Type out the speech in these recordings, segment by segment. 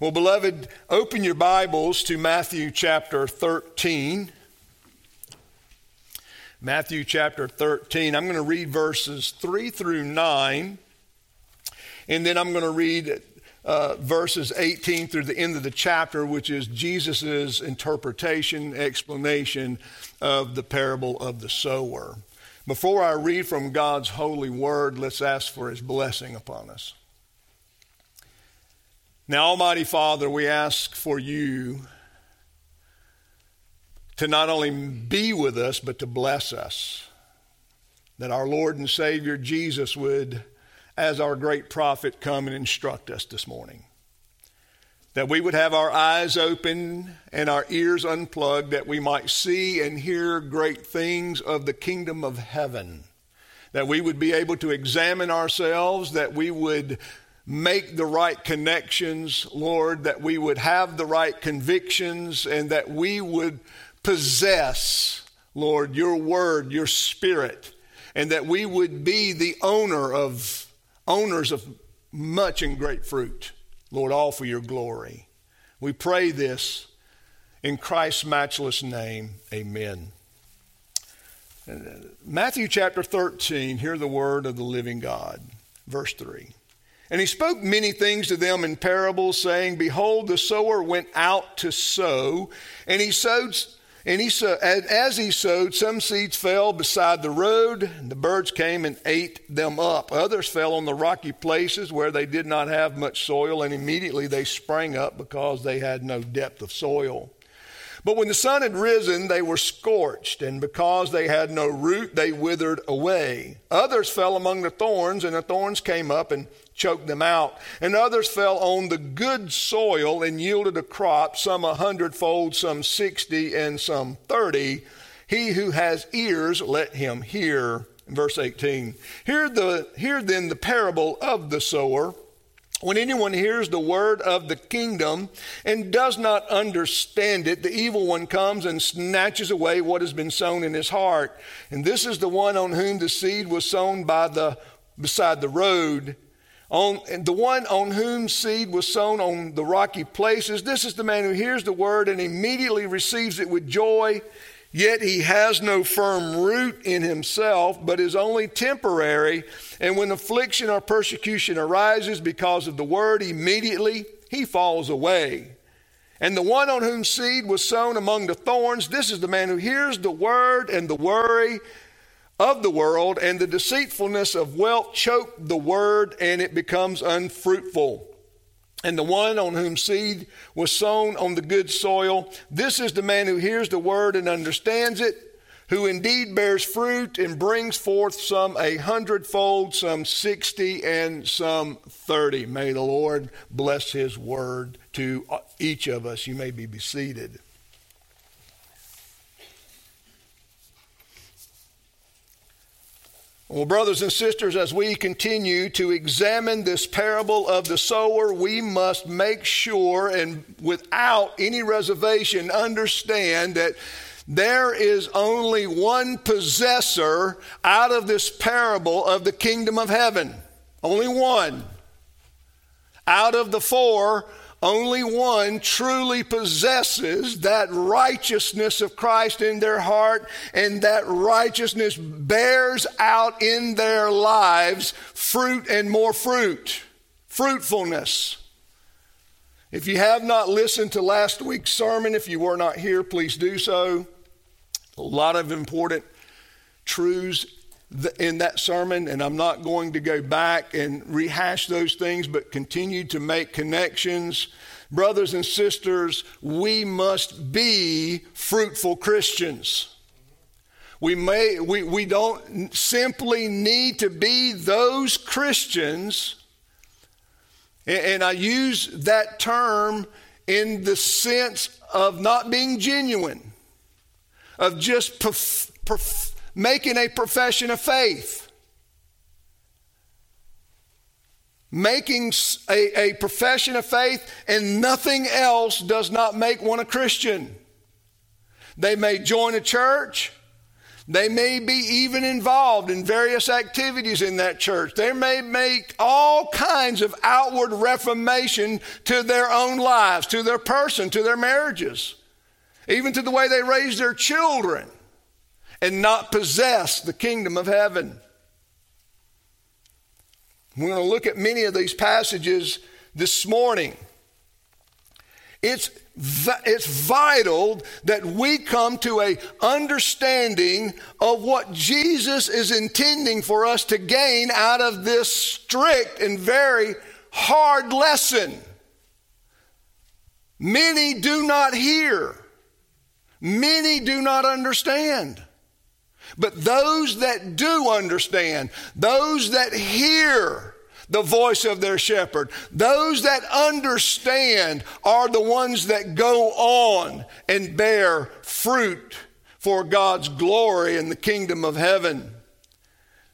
Well, beloved, open your Bibles to Matthew chapter 13. Matthew chapter 13. I'm going to read verses 3 through 9, and then I'm going to read uh, verses 18 through the end of the chapter, which is Jesus' interpretation, explanation of the parable of the sower. Before I read from God's holy word, let's ask for his blessing upon us. Now, Almighty Father, we ask for you to not only be with us, but to bless us. That our Lord and Savior Jesus would, as our great prophet, come and instruct us this morning. That we would have our eyes open and our ears unplugged, that we might see and hear great things of the kingdom of heaven. That we would be able to examine ourselves, that we would make the right connections, Lord, that we would have the right convictions, and that we would possess, Lord, your word, your spirit, and that we would be the owner of owners of much and great fruit. Lord, all for your glory. We pray this in Christ's matchless name. Amen. Matthew chapter 13, hear the word of the living God. Verse 3. And he spoke many things to them in parables, saying, Behold, the sower went out to sow, and he sowed. And he sowed, as he sowed, some seeds fell beside the road, and the birds came and ate them up. Others fell on the rocky places where they did not have much soil, and immediately they sprang up because they had no depth of soil. But when the sun had risen, they were scorched, and because they had no root, they withered away. Others fell among the thorns, and the thorns came up and choked them out. And others fell on the good soil and yielded a crop, some a hundredfold, some sixty, and some thirty. He who has ears, let him hear. Verse 18. Hear, the, hear then the parable of the sower. When anyone hears the word of the kingdom and does not understand it, the evil one comes and snatches away what has been sown in his heart. And this is the one on whom the seed was sown by the beside the road. On the one on whom seed was sown on the rocky places, this is the man who hears the word and immediately receives it with joy. Yet he has no firm root in himself, but is only temporary. And when affliction or persecution arises because of the word, immediately he falls away. And the one on whom seed was sown among the thorns, this is the man who hears the word and the worry of the world and the deceitfulness of wealth choke the word and it becomes unfruitful. And the one on whom seed was sown on the good soil, this is the man who hears the word and understands it, who indeed bears fruit and brings forth some a hundredfold, some sixty, and some thirty. May the Lord bless his word to each of us. You may be seated. Well, brothers and sisters, as we continue to examine this parable of the sower, we must make sure and without any reservation understand that there is only one possessor out of this parable of the kingdom of heaven. Only one. Out of the four only one truly possesses that righteousness of Christ in their heart, and that righteousness bears out in their lives fruit and more fruit, fruitfulness. If you have not listened to last week's sermon, if you were not here, please do so. A lot of important truths in that sermon, and I'm not going to go back and rehash those things, but continue to make connections. Brothers and sisters, we must be fruitful Christians. We, may, we, we don't simply need to be those Christians, and, and I use that term in the sense of not being genuine, of just perf- perf- making a profession of faith. Making a, a profession of faith and nothing else does not make one a Christian. They may join a church, They may be even involved in various activities in that church. They may make all kinds of outward reformation to their own lives, to their person, to their marriages, even to the way they raise their children, and not possess the kingdom of heaven. We're going to look at many of these passages this morning. It's it's vital that we come to a understanding of what Jesus is intending for us to gain out of this strict and very hard lesson. Many do not hear. Many do not understand. But those that do understand, those that hear, the voice of their shepherd. Those that understand are the ones that go on and bear fruit for God's glory in the kingdom of heaven.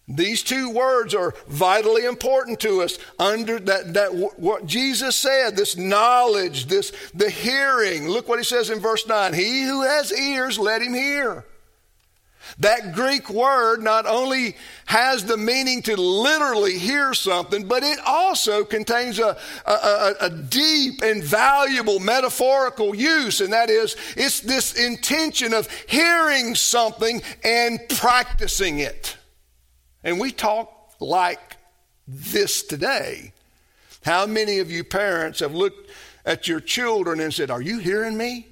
These two words are vitally important to us. Under that, that what Jesus said, this knowledge, this the hearing. Look what he says in verse 9. He who has ears, let him hear. That Greek word not only has the meaning to literally hear something, but it also contains a, a, a, deep and valuable metaphorical use, and that is it's this intention of hearing something and practicing it. And we talk like this today. How many of you parents have looked at your children and said, Are you hearing me?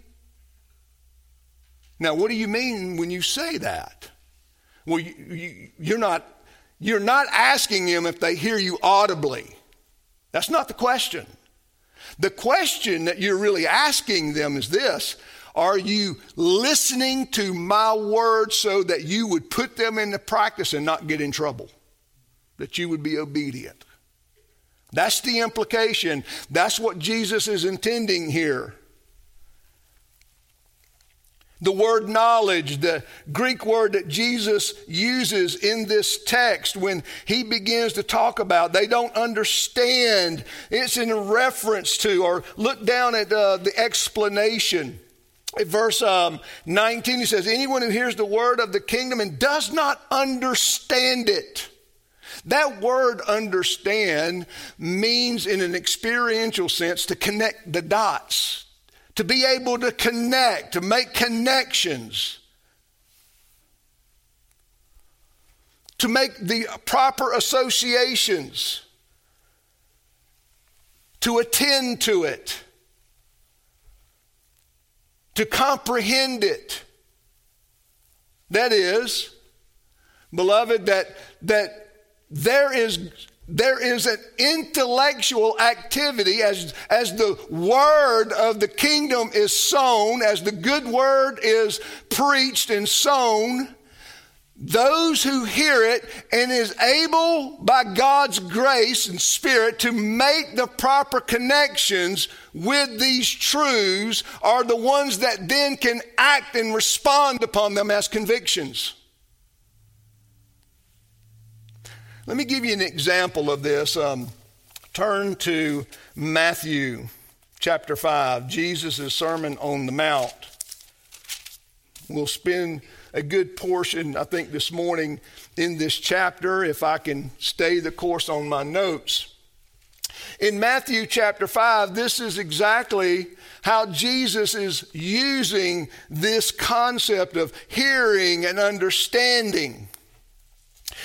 Now, what do you mean when you say that? Well, you, you, you're not you're not asking them if they hear you audibly. That's not the question. The question that you're really asking them is this Are you listening to my words so that you would put them into practice and not get in trouble? That you would be obedient. That's the implication. That's what Jesus is intending here. The word knowledge, the Greek word that Jesus uses in this text when he begins to talk about, they don't understand. It's in reference to, or look down at uh, the explanation. At verse um, 19, he says, Anyone who hears the word of the kingdom and does not understand it. That word understand means, in an experiential sense, to connect the dots, to be able to connect, to make connections, to make the proper associations, to attend to it, to comprehend it. That is, beloved, that, that there is there is an intellectual activity as, as the word of the kingdom is sown, as the good word is preached and sown. Those who hear it and is able by God's grace and spirit to make the proper connections with these truths are the ones that then can act and respond upon them as convictions. Let me give you an example of this. Um, turn to Matthew chapter 5, Jesus' Sermon on the Mount. We'll spend a good portion, I think, this morning in this chapter, if I can stay the course on my notes. In Matthew chapter 5, this is exactly how Jesus is using this concept of hearing and understanding.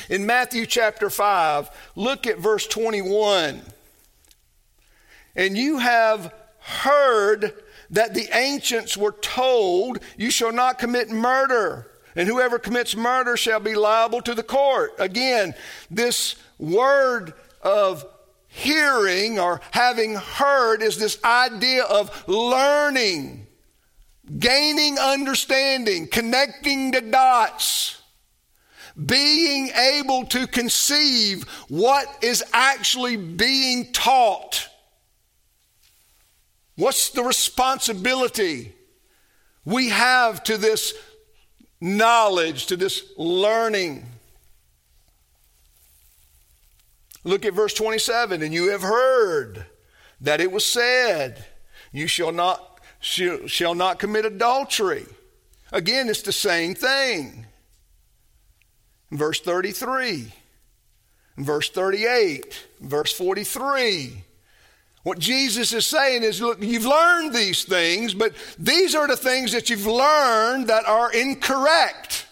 In Matthew chapter 5, look at verse 21. And you have heard that the ancients were told, You shall not commit murder, and whoever commits murder shall be liable to the court. Again, this word of hearing or having heard is this idea of learning, gaining understanding, connecting the dots being able to conceive what is actually being taught. What's the responsibility we have to this knowledge, to this learning? Look at verse 27 and you have heard that it was said, You shall not, shall not commit adultery. Again, it's the same thing. Verse 33, verse 38, verse 43. What Jesus is saying is, look, you've learned these things, but these are the things that you've learned that are incorrect.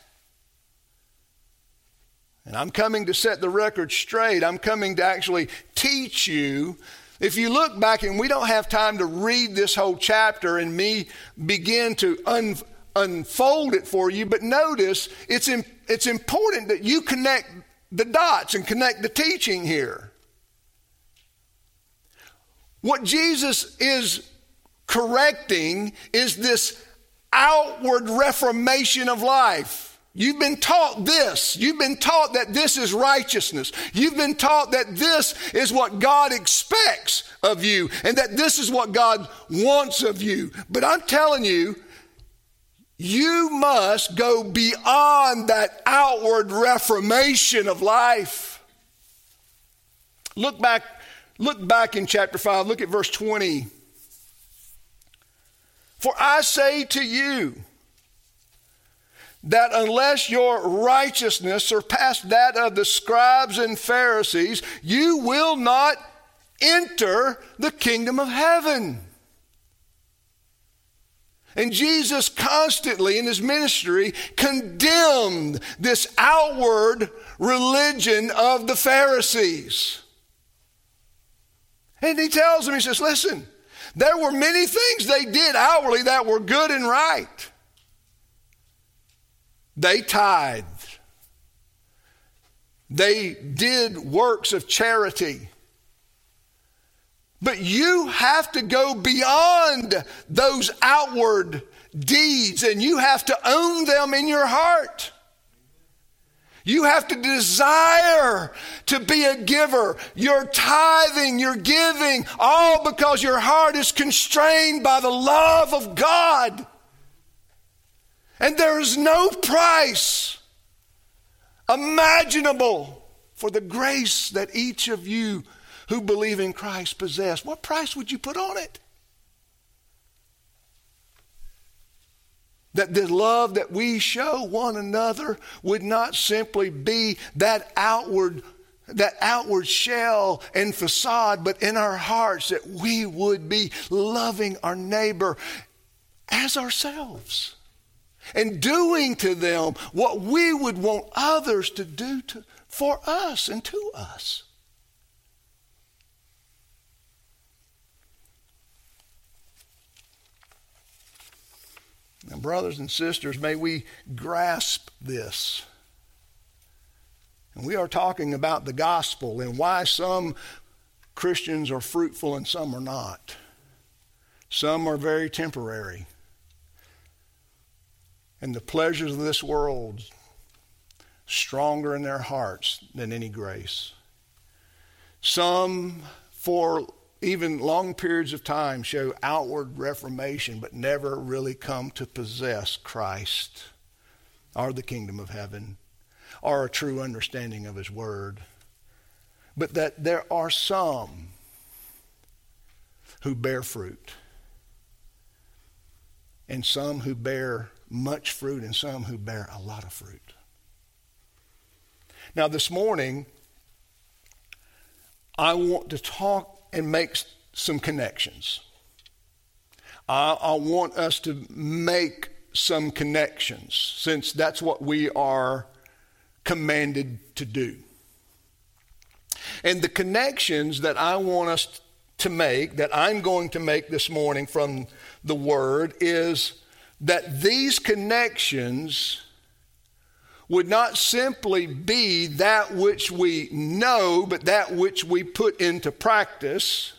And I'm coming to set the record straight. I'm coming to actually teach you. If you look back, and we don't have time to read this whole chapter and me begin to un, unfold it for you, but notice it's, in, it's important that you connect the dots and connect the teaching here. What Jesus is correcting is this outward reformation of life. You've been taught this. You've been taught that this is righteousness. You've been taught that this is what God expects of you and that this is what God wants of you. But I'm telling you, you must go beyond that outward reformation of life. Look back, look back in chapter 5, look at verse 20. For I say to you, that unless your righteousness surpass that of the scribes and Pharisees, you will not enter the kingdom of heaven. And Jesus constantly in his ministry condemned this outward religion of the Pharisees. And he tells them, he says, listen, there were many things they did outwardly that were good and right. They tithed. They did works of charity. But you have to go beyond those outward deeds and you have to own them in your heart. You have to desire to be a giver. Your tithing, your giving, all because your heart is constrained by the love of God. And there is no price imaginable for the grace that each of you who believe in Christ possess. What price would you put on it? That the love that we show one another would not simply be that outward that outward shell and facade, but in our hearts that we would be loving our neighbor as ourselves and doing to them what we would want others to do to, for us and to us. Now, brothers and sisters, may we grasp this. And we are talking about the gospel and why some Christians are fruitful and some are not. Some are very temporary and the pleasures of this world stronger in their hearts than any grace. Some, for even long periods of time, show outward reformation, but never really come to possess Christ or the kingdom of heaven or a true understanding of His Word. But that there are some who bear fruit and some who bear much fruit and some who bear a lot of fruit. Now, this morning, I want to talk and make some connections. I, I, want us to make some connections since that's what we are commanded to do. And the connections that I want us to make, that I'm going to make this morning from the Word, is that these connections would not simply be that which we know, but that which we put into practice.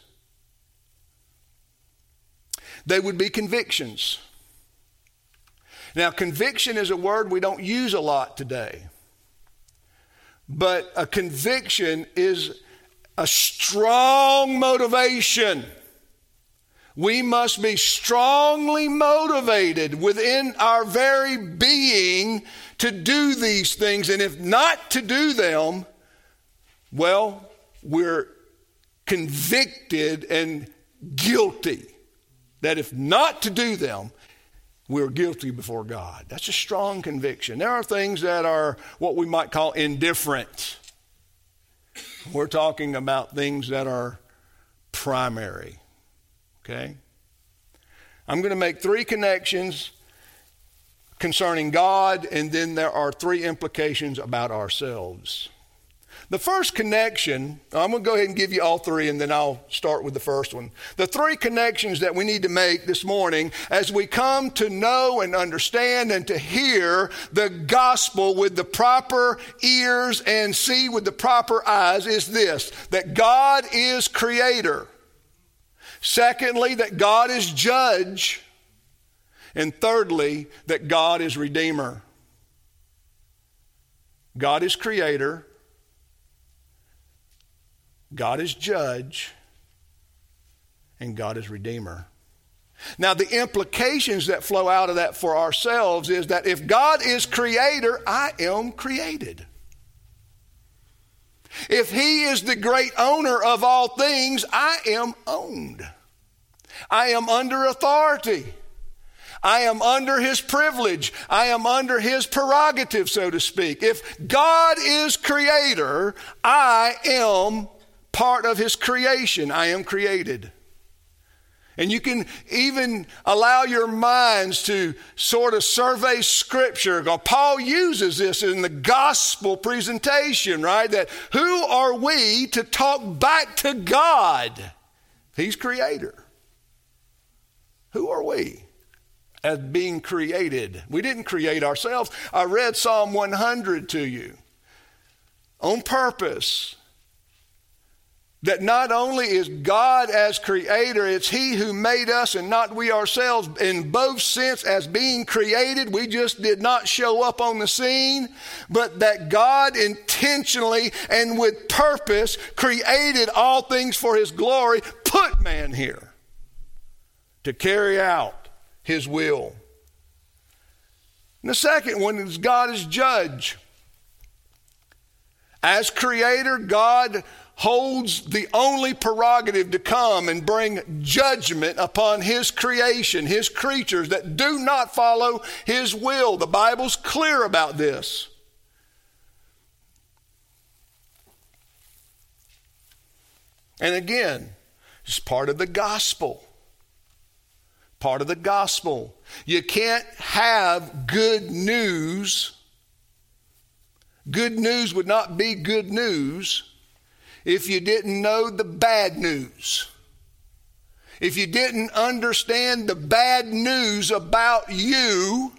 They would be convictions. Now, conviction is a word we don't use a lot today, but a conviction is a strong motivation we must be strongly motivated within our very being to do these things. And if not to do them, well, we're convicted and guilty. That if not to do them, we're guilty before God. That's a strong conviction. There are things that are what we might call indifferent. We're talking about things that are primary. Okay? I'm going to make three connections concerning God, and then there are three implications about ourselves. The first connection, I'm going to go ahead and give you all three and then I'll start with the first one. The three connections that we need to make this morning as we come to know and understand and to hear the gospel with the proper ears and see with the proper eyes is this that God is creator. Secondly, that God is judge. And thirdly, that God is redeemer. God is creator. God is judge and God is redeemer. Now, the implications that flow out of that for ourselves is that if God is creator, I am created. If He is the great owner of all things, I am owned. I am under authority. I am under His privilege. I am under His prerogative, so to speak. If God is creator, I am part of his creation. I am created. And you can even allow your minds to sort of survey scripture. Paul uses this in the gospel presentation, right? That who are we to talk back to God? He's creator. Who are we as being created? We didn't create ourselves. I read Psalm 100 to you on purpose that not only is God as creator, it's He who made us and not we ourselves in both sense as being created. We just did not show up on the scene, but that God intentionally and with purpose created all things for His glory, put man here to carry out His will. And the second one is God as judge. As creator, God holds the only prerogative to come and bring judgment upon his creation, his creatures that do not follow his will. The Bible's clear about this. And again, it's part of the gospel. Part of the gospel. You can't have good news. Good news would not be good news if you didn't know the bad news. If you didn't understand the bad news about you,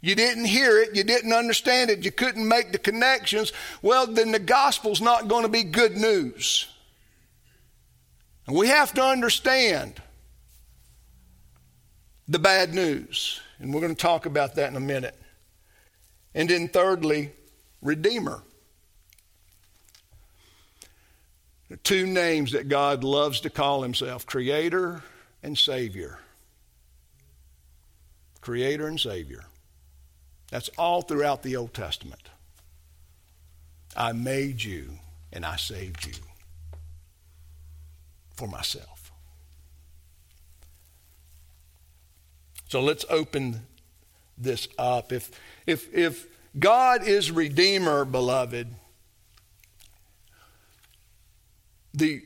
you didn't hear it, you didn't understand it, you couldn't make the connections, well, then the gospel's not going to be good news. And we have to understand the bad news. And we're going to talk about that in a minute. And then, thirdly, Redeemer. two names that God loves to call himself Creator and Savior. Creator and Savior. That's all throughout the Old Testament. I made you and I saved you for myself. So let's open this up. If, if, if God is Redeemer, beloved, the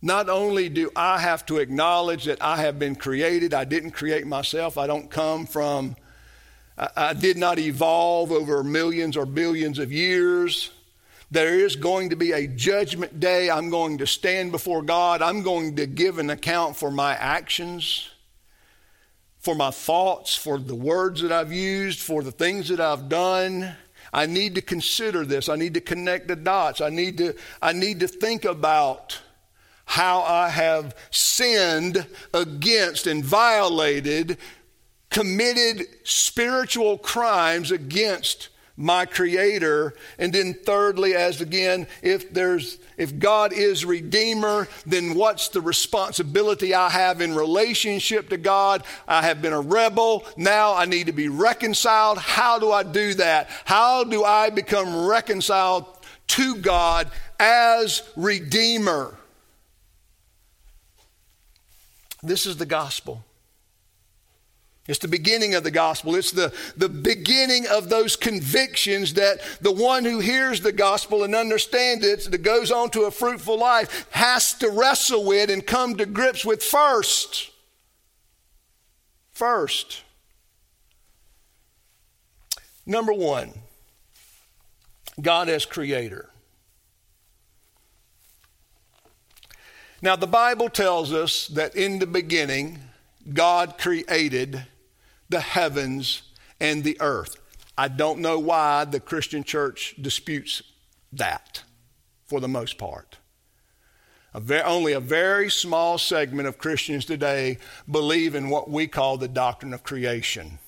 not only do I have to acknowledge that I have been created, I didn't create myself, I don't come from, I, I, did not evolve over millions or billions of years. There is going to be a judgment day. I'm going to stand before God. I'm going to give an account for my actions, for my thoughts, for the words that I've used, for the things that I've done. I need to consider this. I need to connect the dots. I need to, I need to think about how I have sinned against and violated, committed spiritual crimes against my creator. And then thirdly, as again, if there's if God is redeemer, then what's the responsibility I have in relationship to God? I have been a rebel. Now I need to be reconciled. How do I do that? How do I become reconciled to God as redeemer? This is the gospel. It's the beginning of the gospel. It's the, the beginning of those convictions that the one who hears the gospel and understands it, that goes on to a fruitful life, has to wrestle with and come to grips with first. First. Number one, God as creator. Now, the Bible tells us that in the beginning, God created the heavens and the earth. I don't know why the Christian church disputes that for the most part. A very, only a very small segment of Christians today believe in what we call the doctrine of creation.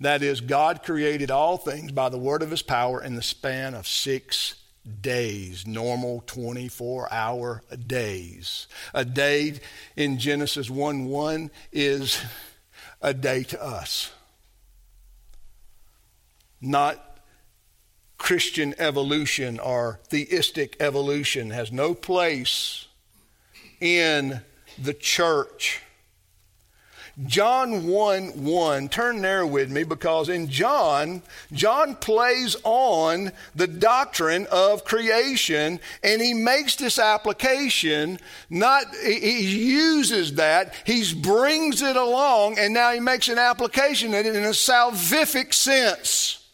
That is, God created all things by the word of his power in the span of six days, normal 24 hour days. A day in Genesis 1 1 is a day to us. Not Christian evolution or theistic evolution has no place in the church. John 1 1, turn there with me because in John, John plays on the doctrine of creation and he makes this application, not, he uses that, he brings it along, and now he makes an application in a salvific sense.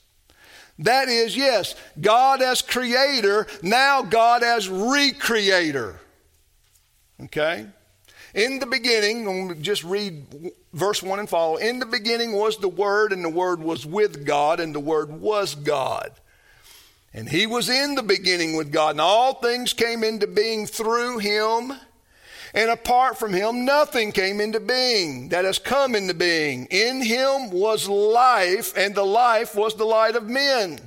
That is, yes, God as creator, now God as recreator. Okay? In the beginning, just read verse 1 and follow. In the beginning was the Word, and the Word was with God, and the Word was God. And He was in the beginning with God, and all things came into being through Him. And apart from Him, nothing came into being that has come into being. In Him was life, and the life was the light of men.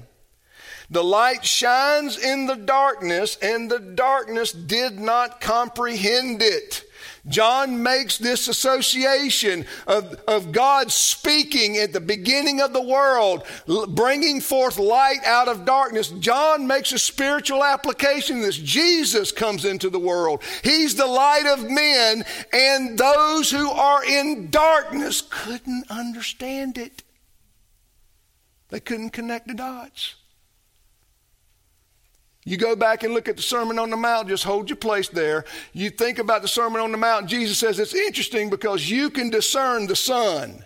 The light shines in the darkness, and the darkness did not comprehend it. John makes this association of, of God speaking at the beginning of the world, bringing forth light out of darkness. John makes a spiritual application this. Jesus comes into the world. He's the light of men, and those who are in darkness couldn't understand it. They couldn't connect the dots. You go back and look at the Sermon on the Mount, just hold your place there. You think about the Sermon on the Mount, Jesus says it's interesting because you can discern the sun.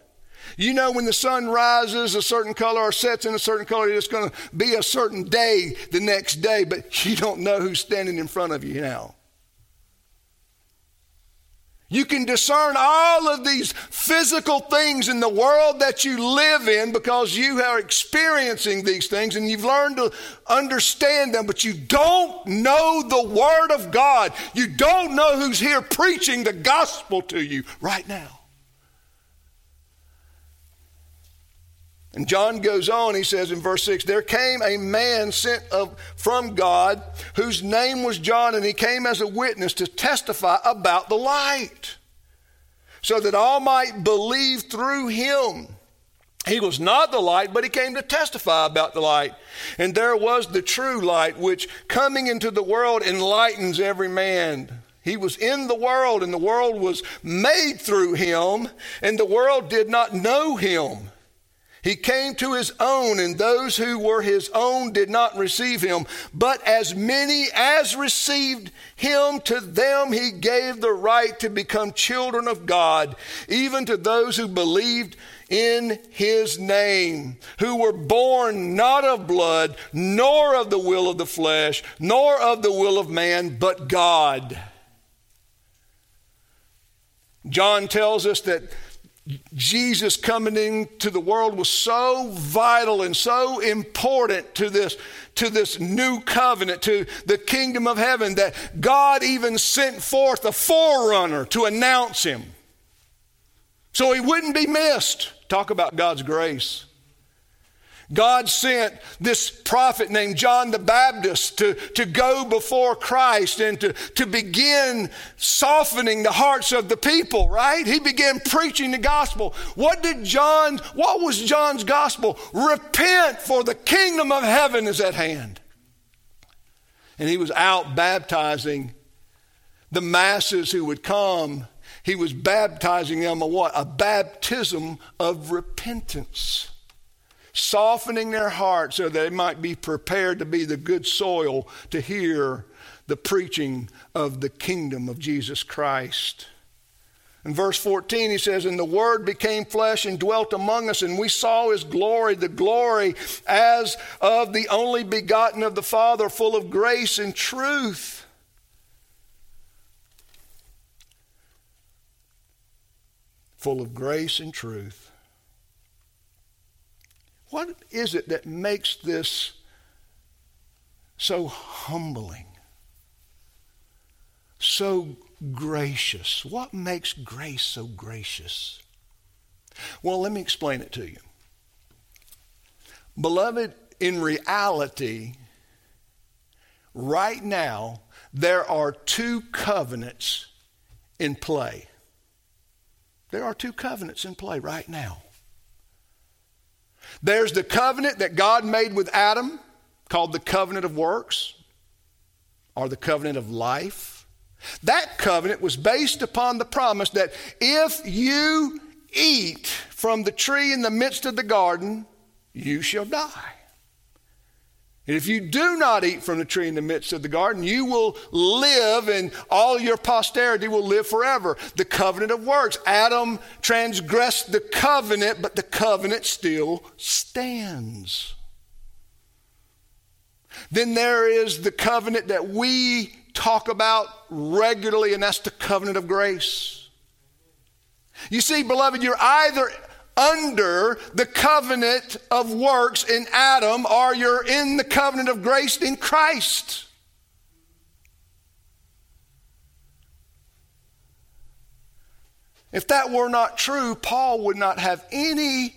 You know when the sun rises a certain color or sets in a certain color, it's going to be a certain day the next day, but you don't know who's standing in front of you now. You can discern all of these physical things in the world that you live in because you are experiencing these things and you've learned to understand them, but you don't know the Word of God. You don't know who's here preaching the gospel to you right now. And John goes on, he says in verse 6 There came a man sent of, from God whose name was John, and he came as a witness to testify about the light, so that all might believe through him. He was not the light, but he came to testify about the light. And there was the true light, which coming into the world enlightens every man. He was in the world, and the world was made through him, and the world did not know him. He came to his own, and those who were his own did not receive him. But as many as received him, to them he gave the right to become children of God, even to those who believed in his name, who were born not of blood, nor of the will of the flesh, nor of the will of man, but God. John tells us that Jesus coming into the world was so vital and so important to this, to this new covenant, to the kingdom of heaven, that God even sent forth a forerunner to announce him. So he wouldn't be missed. Talk about God's grace. God sent this prophet named John the Baptist to, to go before Christ and to, to begin softening the hearts of the people, right? He began preaching the gospel. What did John, what was John's gospel? Repent, for the kingdom of heaven is at hand. And he was out baptizing the masses who would come, he was baptizing them a what? A baptism of repentance. Softening their hearts so they might be prepared to be the good soil to hear the preaching of the kingdom of Jesus Christ. In verse 14, he says, And the Word became flesh and dwelt among us, and we saw his glory, the glory as of the only begotten of the Father, full of grace and truth. Full of grace and truth. What is it that makes this so humbling? So gracious. What makes grace so gracious? Well, let me explain it to you. Beloved, in reality, right now, there are two covenants in play. There are two covenants in play right now. There's the covenant that God made with Adam, called the covenant of works, or the covenant of life. That covenant was based upon the promise that if you eat from the tree in the midst of the garden, you shall die. And if you do not eat from the tree in the midst of the garden, you will live and all your posterity will live forever. The covenant of works. Adam transgressed the covenant, but the covenant still stands. Then there is the covenant that we talk about regularly, and that's the covenant of grace. You see, beloved, you're either under the covenant of works in Adam or you're in the covenant of grace in Christ. If that were not true, Paul would not have any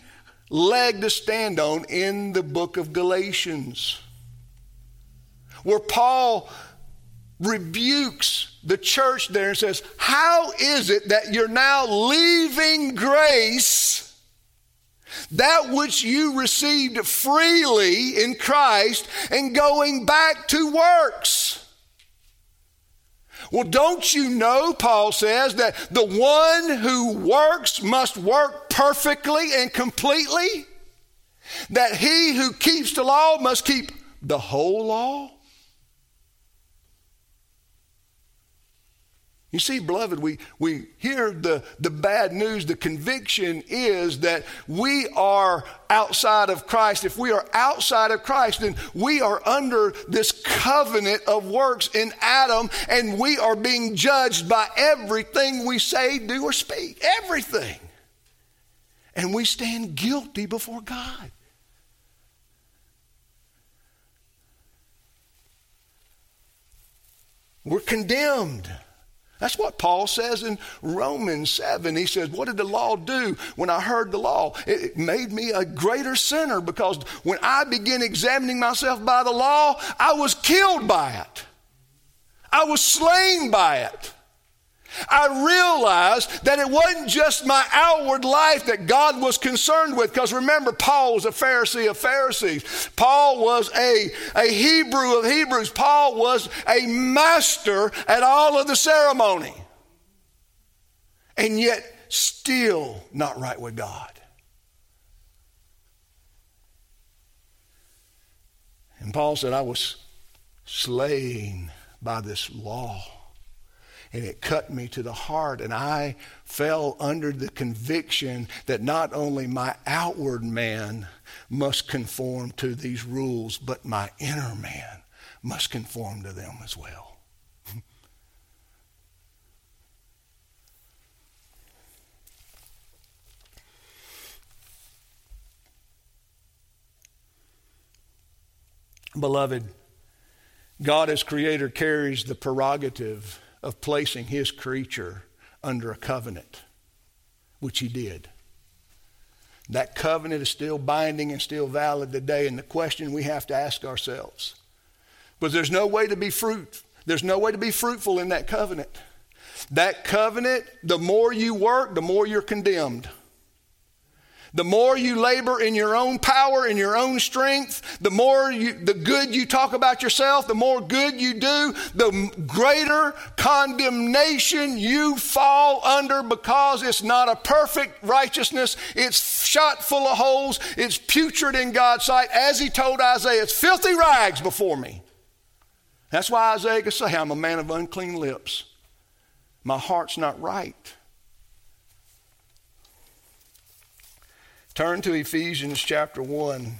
leg to stand on in the book of Galatians, where Paul rebukes the church there and says, How is it that you're now leaving grace? That which you received freely in Christ and going back to works. Well, don't you know, Paul says, that the one who works must work perfectly and completely? That he who keeps the law must keep the whole law? You see, beloved, we, we hear the, the bad news. The conviction is that we are outside of Christ. If we are outside of Christ, then we are under this covenant of works in Adam, and we are being judged by everything we say, do, or speak. Everything. And we stand guilty before God. We're condemned. That's what Paul says in Romans 7. He says, What did the law do when I heard the law? It made me a greater sinner because when I began examining myself by the law, I was killed by it. I was slain by it. I realized that it wasn't just my outward life that God was concerned with. Because remember, Paul was a Pharisee of Pharisees. Paul was a, a Hebrew of Hebrews. Paul was a master at all of the ceremony. And yet, still not right with God. And Paul said, I was slain by this law and it cut me to the heart. And I fell under the conviction that not only my outward man must conform to these rules, but my inner man must conform to them as well. Beloved, God as creator carries the prerogative of placing his creature under a covenant, which he did. That covenant is still binding and still valid today. And the question we have to ask ourselves, but there's no way to be fruit. There's no way to be fruitful in that covenant. That covenant, the more you work, the more you're condemned. The more you labor in your own power, in your own strength, the more you, the good you talk about yourself, the more good you do, the greater condemnation you fall under because it's not a perfect righteousness. It's shot full of holes. It's putrid in God's sight. As he told Isaiah, it's filthy rags before me. That's why Isaiah could say, I'm a man of unclean lips. My heart's not right. Turn to Ephesians chapter 1.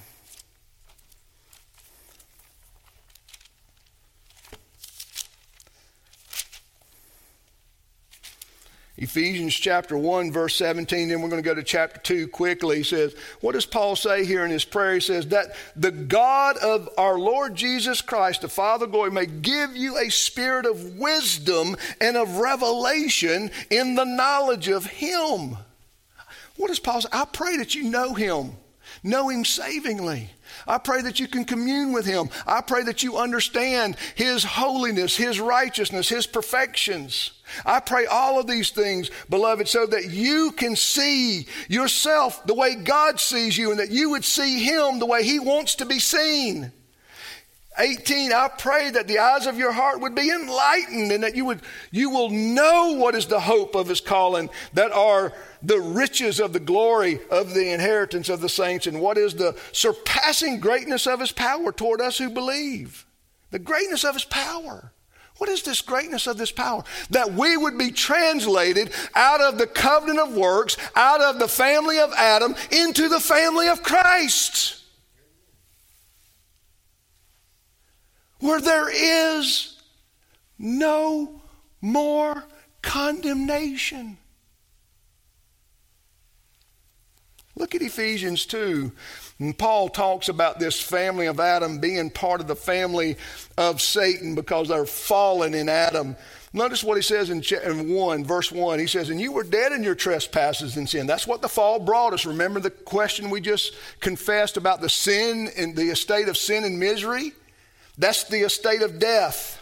Ephesians chapter 1, verse 17, then we're going to go to chapter 2 quickly. He says, What does Paul say here in his prayer? He says, That the God of our Lord Jesus Christ, the Father glory, may give you a spirit of wisdom and of revelation in the knowledge of Him what does Paul say? I pray that you know him, know him savingly. I pray that you can commune with him. I pray that you understand his holiness, his righteousness, his perfections. I pray all of these things, beloved, so that you can see yourself the way God sees you and that you would see him the way he wants to be seen. 18 i pray that the eyes of your heart would be enlightened and that you would you will know what is the hope of his calling that are the riches of the glory of the inheritance of the saints and what is the surpassing greatness of his power toward us who believe the greatness of his power what is this greatness of this power? That we would be translated out of the covenant of works, out of the family of Adam, into the family of Christ. Where there is no more condemnation. Look at Ephesians 2. And Paul talks about this family of Adam being part of the family of Satan because they're fallen in Adam. Notice what he says in, in 1, verse 1. He says, And you were dead in your trespasses and sin. That's what the fall brought us. Remember the question we just confessed about the sin and the estate of sin and misery? That's the estate of death.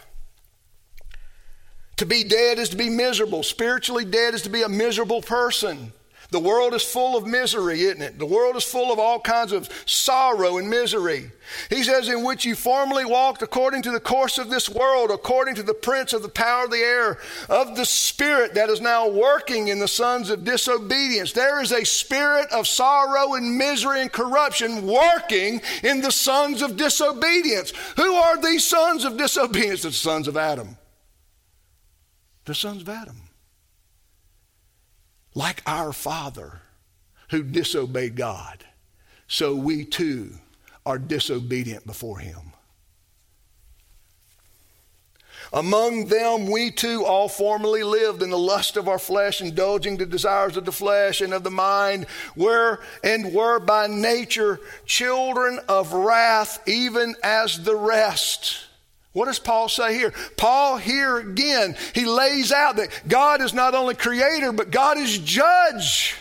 To be dead is to be miserable. Spiritually dead is to be a miserable person. The world is full of misery, isn't it? The world is full of all kinds of sorrow and misery. He says, In which you formerly walked according to the course of this world, according to the prince of the power of the air, of the spirit that is now working in the sons of disobedience. There is a spirit of sorrow and misery and corruption working in the sons of disobedience. Who are these sons of disobedience? The sons of Adam. The sons of Adam like our father who disobeyed God, so we too are disobedient before him. Among them, we too all formerly lived in the lust of our flesh, indulging the desires of the flesh and of the mind, were and were by nature children of wrath, even as the rest. What does Paul say here? Paul here again, he lays out that God is not only creator, but God is judge.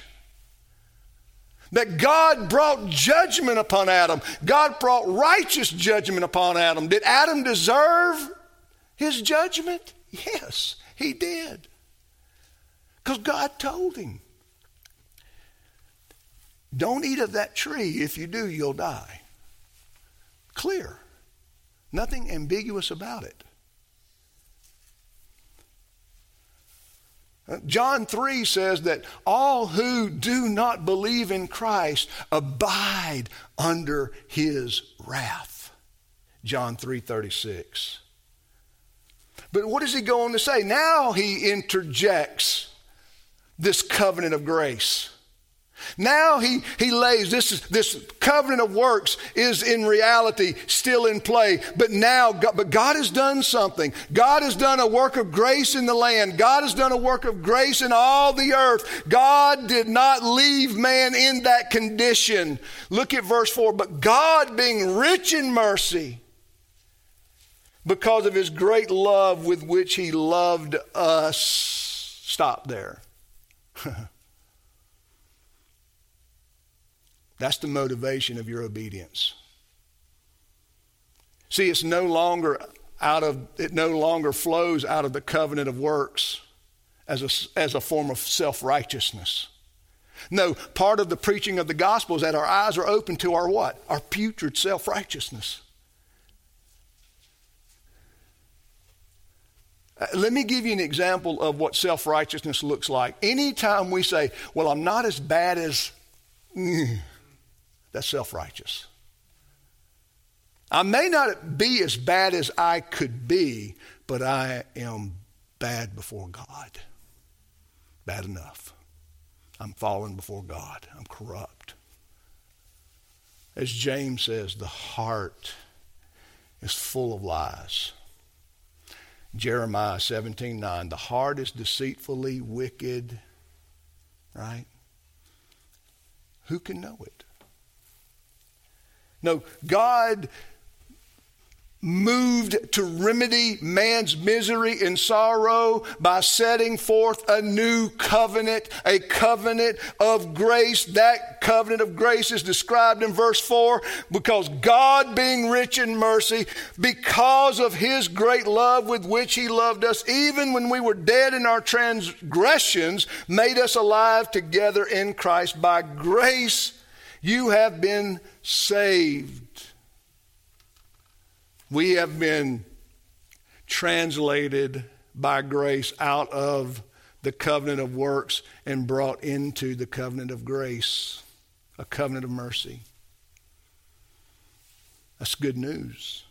That God brought judgment upon Adam. God brought righteous judgment upon Adam. Did Adam deserve his judgment? Yes, he did. Because God told him. Don't eat of that tree. If you do, you'll die. Clear. Nothing ambiguous about it. Uh, John 3 says that all who do not believe in Christ abide under his wrath. John 3:36. But what does he go on to say? Now he interjects this covenant of grace. Now he, he lays this, this covenant of works is in reality still in play, but now, but God has done something. God has done a work of grace in the land. God has done a work of grace in all the earth. God did not leave man in that condition. Look at verse 4. But God, being rich in mercy, because of his great love with which he loved us, stop there. That's the motivation of your obedience. See, it's no longer out of it no longer flows out of the covenant of works as a, as a form of self-righteousness. No, part of the preaching of the gospel is that our eyes are open to our what? Our putrid self righteousness. Uh, let me give you an example of what self righteousness looks like. Anytime we say, Well, I'm not as bad as, mm, that's self righteous. I may not be as bad as I could be, but I am bad before God. Bad enough. I'm fallen before God. I'm corrupt. As James says, the heart is full of lies. Jeremiah 17 9, the heart is deceitfully wicked, right? Who can know it? No, God moved to remedy man's misery and sorrow by setting forth a new covenant, a covenant of grace. That covenant of grace is described in verse 4 because God, being rich in mercy, because of his great love with which he loved us, even when we were dead in our transgressions, made us alive together in Christ. By grace, you have been saved we have been translated by grace out of the covenant of works and brought into the covenant of grace, a covenant of mercy. That's good news.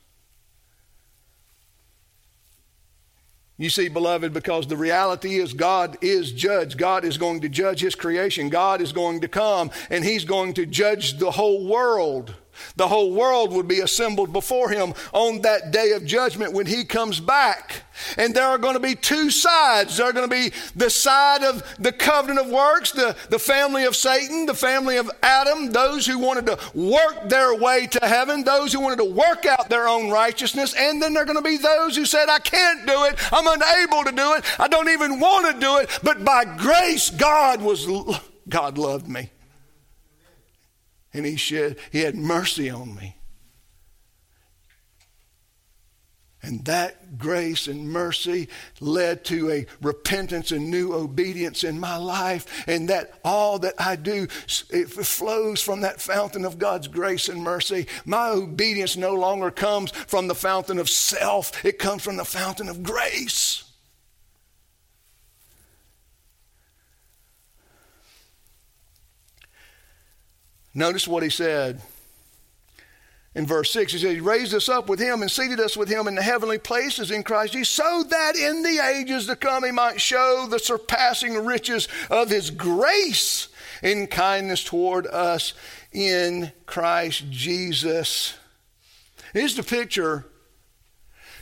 You see, beloved, because the reality is God is judge. God is going to judge His creation. God is going to come and He's going to judge the whole world. The whole world would be assembled before him on that day of judgment when he comes back. And there are going to be two sides. There are going to be the side of the covenant of works, the, the family of Satan, the family of Adam, those who wanted to work their way to heaven, those who wanted to work out their own righteousness. And then there are going to be those who said, I can't do it. I'm unable to do it. I don't even want to do it. But by grace, God was, God loved me and he shed he had mercy on me. And that grace and mercy led to a repentance and new obedience in my life. And that all that i do it flows from that fountain of god's grace and mercy. My obedience no longer comes from the fountain of self. It comes from the fountain of grace Notice what he said in verse 6. He said, He raised us up with him and seated us with him in the heavenly places in Christ Jesus, so that in the ages to come he might show the surpassing riches of his grace in kindness toward us in Christ Jesus. Here's the picture.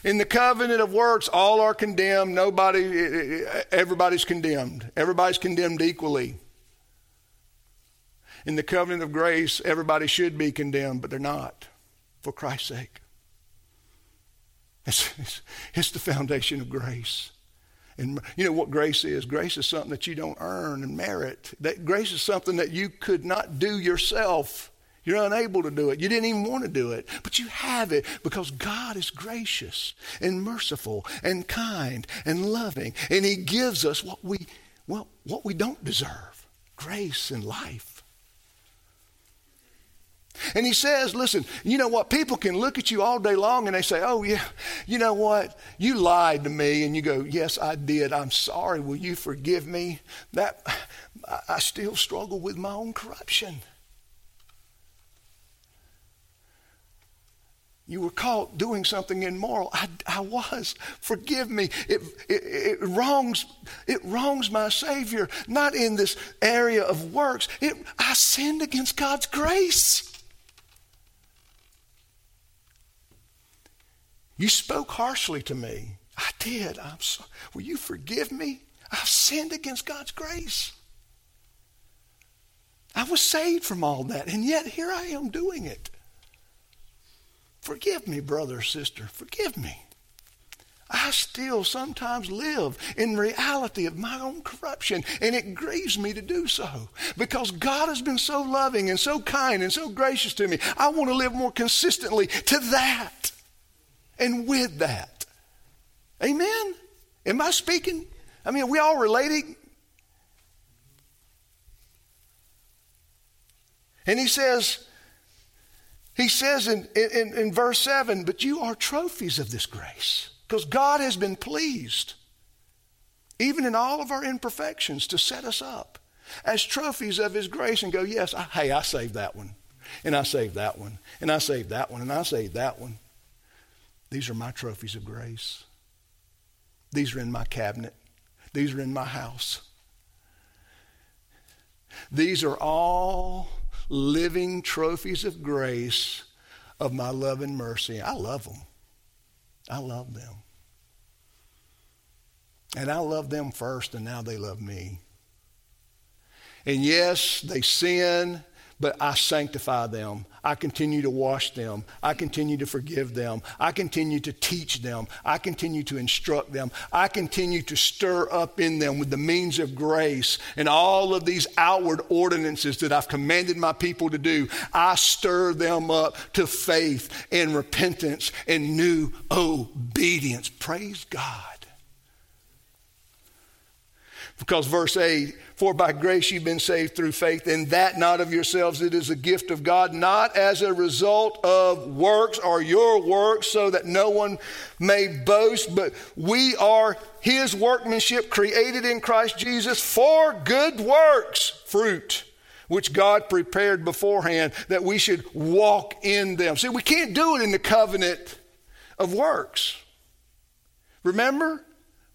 In the covenant of works, all are condemned. Nobody, everybody's condemned. Everybody's condemned equally. In the covenant of grace, everybody should be condemned, but they're not for Christ's sake. It's, it's, it's, the foundation of grace. And you know what grace is? Grace is something that you don't earn and merit. That grace is something that you could not do yourself. You're unable to do it. You didn't even want to do it, but you have it because God is gracious and merciful and kind and loving, and He gives us what we well what we don't deserve: grace and life. And he says, listen, you know what? People can look at you all day long and they say, oh, yeah, you know what? You lied to me. And you go, yes, I did. I'm sorry. Will you forgive me? That I still struggle with my own corruption. You were caught doing something immoral. I, I was. Forgive me. It, it, it, wrongs, it wrongs my Savior, not in this area of works. It, I sinned against God's grace. You spoke harshly to me. I did. I'm sorry. Will you forgive me? I've sinned against God's grace. I was saved from all that, and yet here I am doing it. Forgive me, brother sister. Forgive me. I still sometimes live in reality of my own corruption, and it grieves me to do so because God has been so loving and so kind and so gracious to me. I want to live more consistently to that and with that. Amen? Am I speaking? I mean, are we all relating? And he says, he says in, in, in verse 7, but you are trophies of this grace because God has been pleased, even in all of our imperfections, to set us up as trophies of his grace and go, yes, I, hey, I saved that one, and I saved that one, and I saved that one, and I saved that one. These are my trophies of grace. These are in my cabinet. These are in my house. These are all living trophies of grace of my love and mercy. I love them. I love them. And I love them first, and now they love me. And yes, they sin but I sanctify them. I continue to wash them. I continue to forgive them. I continue to teach them. I continue to instruct them. I continue to stir up in them with the means of grace and all of these outward ordinances that I've commanded my people to do. I stir them up to faith and repentance and new obedience. Praise God. Because verse 8, for by grace you've been saved through faith, and that not of yourselves, it is a gift of God, not as a result of works or your works, so that no one may boast, but we are his workmanship created in Christ Jesus for good works, fruit which God prepared beforehand that we should walk in them. See, we can't do it in the covenant of works. Remember?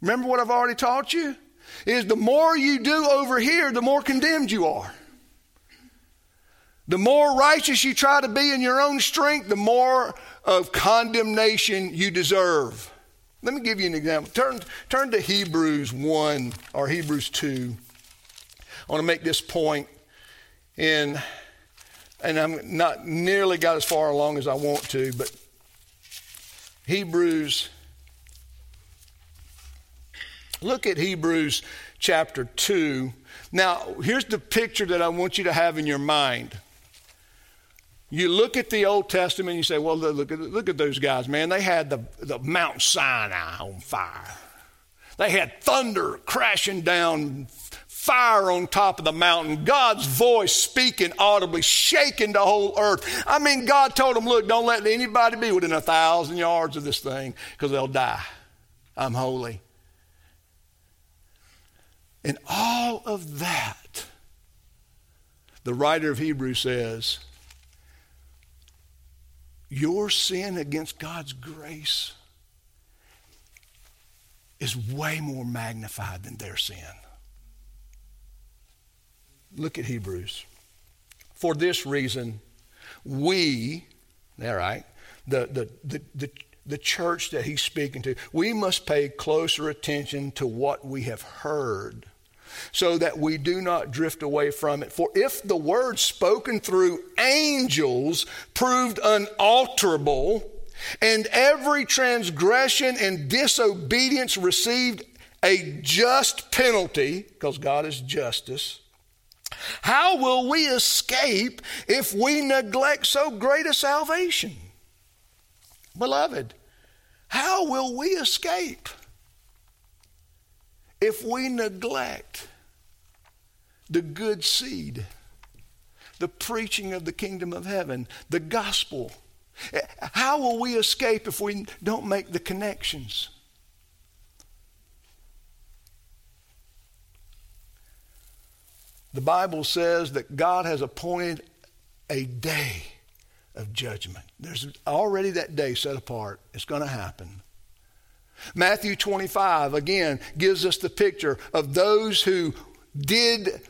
Remember what I've already taught you? Is the more you do over here, the more condemned you are. The more righteous you try to be in your own strength, the more of condemnation you deserve. Let me give you an example. Turn, turn to Hebrews 1 or Hebrews 2. I want to make this point in, and I'm not nearly got as far along as I want to, but Hebrews Look at Hebrews chapter 2. Now, here's the picture that I want you to have in your mind. You look at the Old Testament and you say, well, look at, look at those guys, man. They had the, the Mount Sinai on fire. They had thunder crashing down, fire on top of the mountain, God's voice speaking audibly, shaking the whole earth. I mean, God told them, look, don't let anybody be within a thousand yards of this thing because they'll die. I'm holy. And all of that, the writer of Hebrews says, your sin against God's grace is way more magnified than their sin. Look at Hebrews. For this reason, we, all right, the, the, the, the, the church that he's speaking to, we must pay closer attention to what we have heard so that we do not drift away from it. For if the word spoken through angels proved unalterable, and every transgression and disobedience received a just penalty, because God is justice, how will we escape if we neglect so great a salvation? Beloved, how will we escape if we neglect the good seed, the preaching of the kingdom of heaven, the gospel, how will we escape if we don't make the connections? The Bible says that God has appointed a day of judgment. There's already that day set apart. It's going to happen. Matthew 25, again, gives us the picture of those who did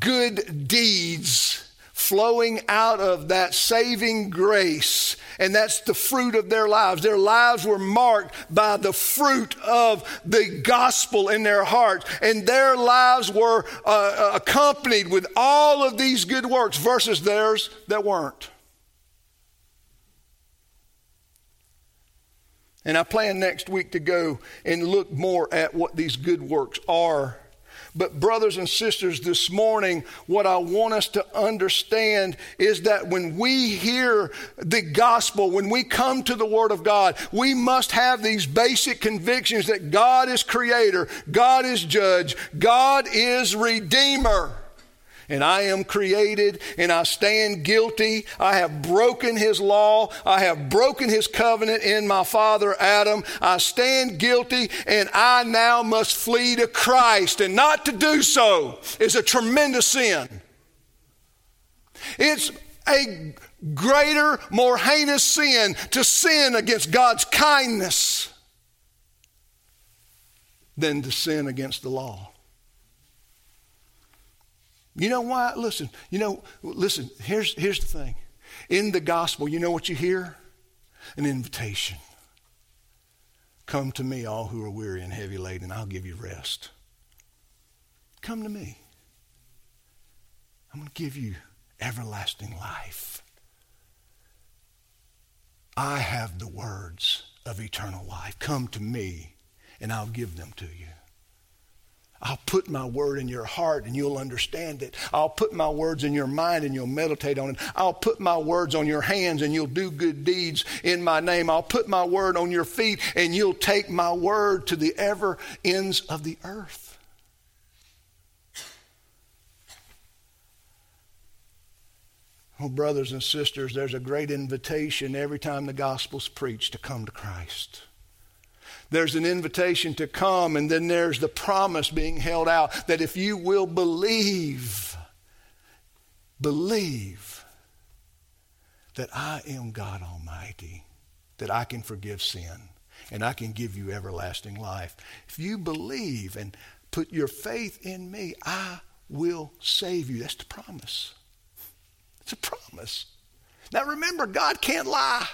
good deeds flowing out of that saving grace. And that's the fruit of their lives. Their lives were marked by the fruit of the gospel in their hearts. And their lives were uh, uh accompanied with all of these good works versus theirs that weren't. And I plan next week to go and look more at what these good works are. But, brothers and sisters, this morning, what I want us to understand is that when we hear the gospel, when we come to the Word of God, we must have these basic convictions that God is creator, God is judge, God is redeemer. And I am created and I stand guilty. I have broken his law. I have broken his covenant in my father Adam. I stand guilty and I now must flee to Christ. And not to do so is a tremendous sin. It's a greater, more heinous sin to sin against God's kindness than to sin against the law. You know why? Listen, you know, listen, here's, here's the thing. In the gospel, you know what you hear? An invitation. Come to me, all who are weary and heavy laden, I'll give you rest. Come to me. I'm going to give you everlasting life. I have the words of eternal life. Come to me, and I'll give them to you. I'll put my word in your heart and you'll understand it. I'll put my words in your mind and you'll meditate on it. I'll put my words on your hands and you'll do good deeds in my name. I'll put my word on your feet and you'll take my word to the ever ends of the earth. Oh, brothers and sisters, there's a great invitation every time the gospel's preached to come to Christ. There's an invitation to come, and then there's the promise being held out that if you will believe, believe that I am God Almighty, that I can forgive sin, and I can give you everlasting life. If you believe and put your faith in me, I will save you. That's the promise. It's a promise. Now remember, God can't lie.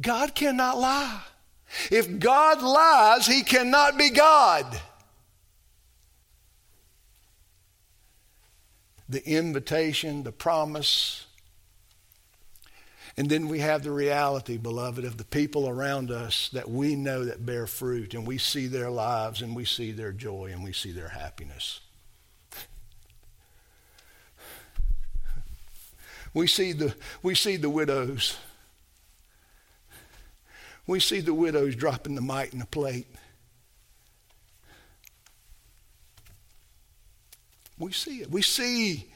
God cannot lie. If God lies, he cannot be God. The invitation, the promise, and then we have the reality, beloved, of the people around us that we know that bear fruit, and we see their lives, and we see their joy, and we see their happiness. We see the, we see the widows we see the widows dropping the mite in the plate. We see it. We see,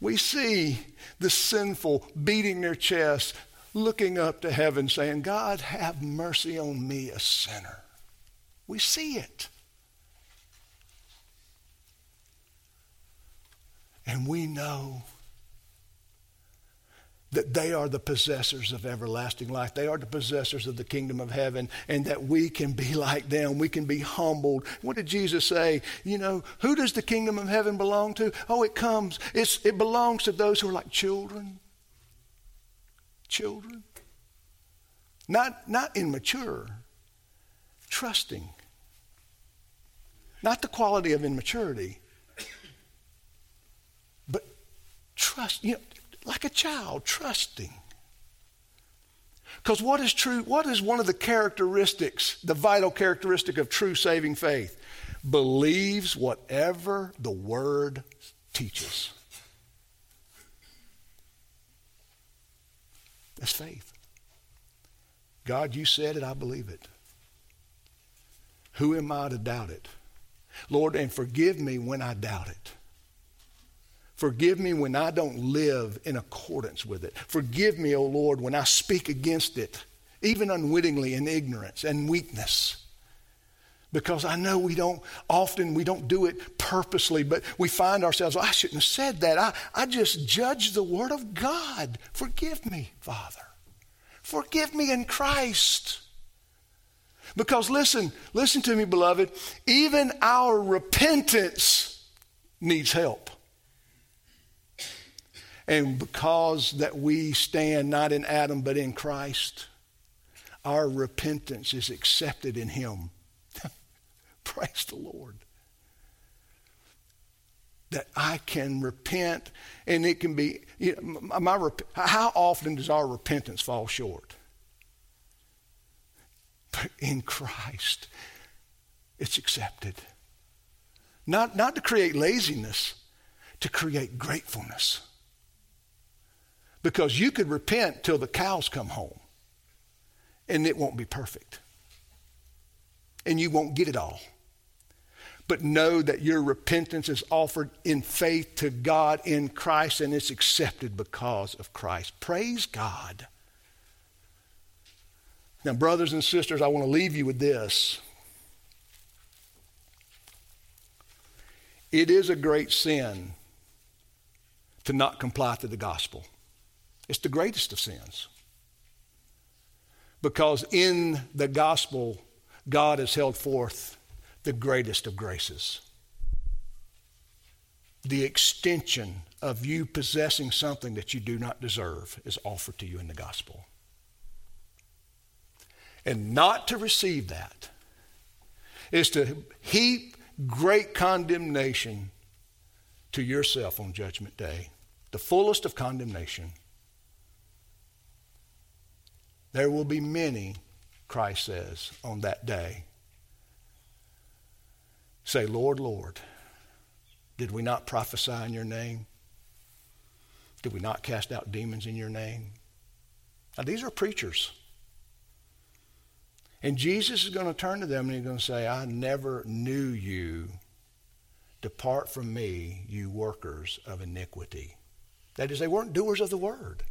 we see the sinful beating their chest, looking up to heaven, saying, God, have mercy on me, a sinner. We see it. And we know that they are the possessors of everlasting life. They are the possessors of the kingdom of heaven, and that we can be like them. We can be humbled. What did Jesus say? You know, who does the kingdom of heaven belong to? Oh, it comes, it's, it belongs to those who are like children. Children. Not, not immature, trusting. Not the quality of immaturity, but trust. You know, like a child, trusting. Because what is true, what is one of the characteristics, the vital characteristic of true saving faith? Believes whatever the word teaches. That's faith. God, you said it, I believe it. Who am I to doubt it? Lord, and forgive me when I doubt it. Forgive me when I don't live in accordance with it. Forgive me, O Lord, when I speak against it, even unwittingly in ignorance and weakness. Because I know we don't, often we don't do it purposely, but we find ourselves, oh, I shouldn't have said that. I, I just judge the Word of God. Forgive me, Father. Forgive me in Christ. Because listen, listen to me, beloved, even our repentance needs help. And because that we stand not in Adam but in Christ, our repentance is accepted in Him. Praise the Lord. That I can repent, and it can be, you know, my, my, how often does our repentance fall short? But in Christ, it's accepted. Not, not to create laziness, to create gratefulness. Because you could repent till the cows come home and it won't be perfect. And you won't get it all. but know that your repentance is offered in faith to God in Christ and it's accepted because of Christ. Praise God. Now, brothers and sisters, I want to leave you with this. It is a great sin to not comply to the gospel. It's the greatest of sins. Because in the gospel, God has held forth the greatest of graces. The extension of you possessing something that you do not deserve is offered to you in the gospel. And not to receive that is to heap great condemnation to yourself on Judgment Day, the fullest of condemnation. There will be many, Christ says, on that day. Say, Lord, Lord, did we not prophesy in your name? Did we not cast out demons in your name? Now, these are preachers. And Jesus is going to turn to them and he's going to say, I never knew you. Depart from me, you workers of iniquity. That is, they weren't doers of the word.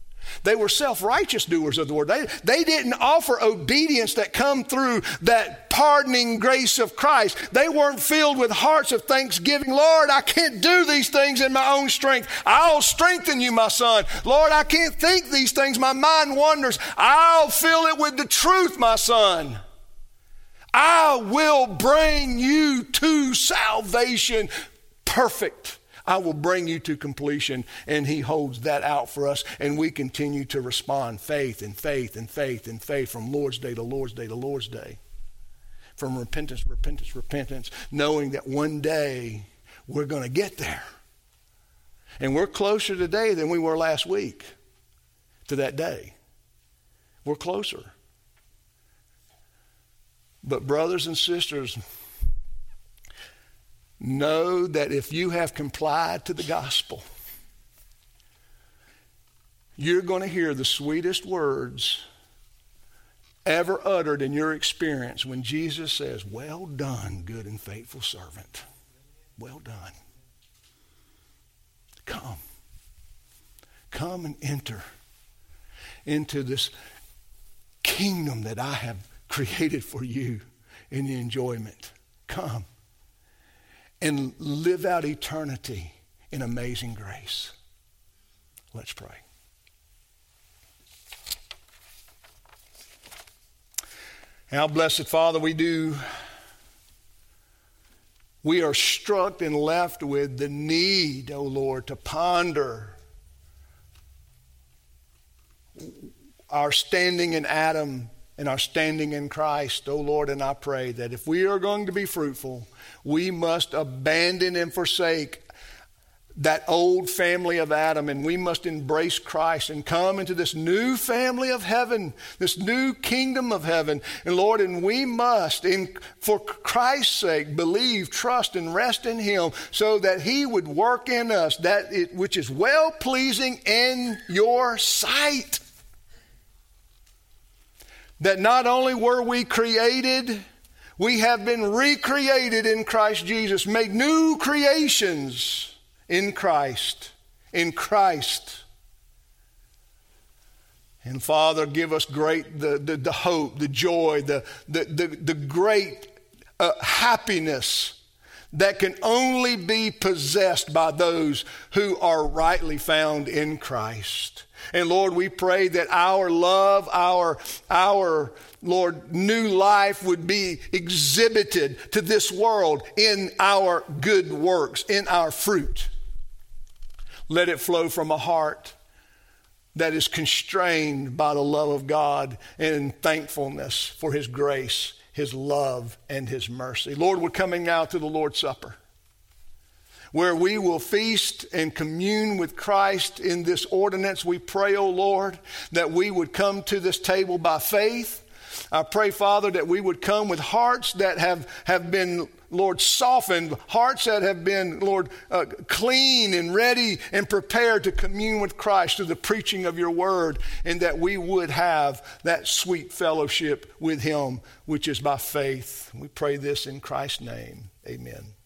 They were self-righteous doers of the word. They, they didn't offer obedience that come through that pardoning grace of Christ. They weren't filled with hearts of thanksgiving. Lord, I can't do these things in my own strength. I'll strengthen you, my son. Lord, I can't think these things. My mind wanders. I'll fill it with the truth, my son. I will bring you to salvation perfect. I will bring you to completion. And He holds that out for us. And we continue to respond faith and faith and faith and faith from Lord's day to Lord's day to Lord's day. From repentance, repentance, repentance, knowing that one day we're going to get there. And we're closer today than we were last week to that day. We're closer. But, brothers and sisters, Know that if you have complied to the gospel, you're going to hear the sweetest words ever uttered in your experience when Jesus says, Well done, good and faithful servant. Well done. Come. Come and enter into this kingdom that I have created for you in the enjoyment. Come and live out eternity in amazing grace. Let's pray. Our blessed Father, we do. We are struck and left with the need, O oh Lord, to ponder our standing in Adam and our standing in Christ, O oh Lord, and I pray that if we are going to be fruitful, we must abandon and forsake that old family of Adam and we must embrace Christ and come into this new family of heaven, this new kingdom of heaven. And Lord, and we must, in, for Christ's sake, believe, trust, and rest in Him so that He would work in us that it, which is well pleasing in your sight that not only were we created, we have been recreated in Christ Jesus, made new creations in Christ. In Christ. And Father, give us great the, the, the hope, the joy, the, the, the, the great uh, happiness that can only be possessed by those who are rightly found in Christ. And Lord, we pray that our love, our, our, Lord, new life would be exhibited to this world in our good works, in our fruit. Let it flow from a heart that is constrained by the love of God and thankfulness for His grace, His love, and His mercy. Lord, we're coming now to the Lord's Supper where we will feast and commune with Christ in this ordinance. We pray, O oh Lord, that we would come to this table by faith. I pray, Father, that we would come with hearts that have, have been, Lord, softened, hearts that have been, Lord, uh, clean and ready and prepared to commune with Christ through the preaching of your word, and that we would have that sweet fellowship with him, which is by faith. We pray this in Christ's name. Amen.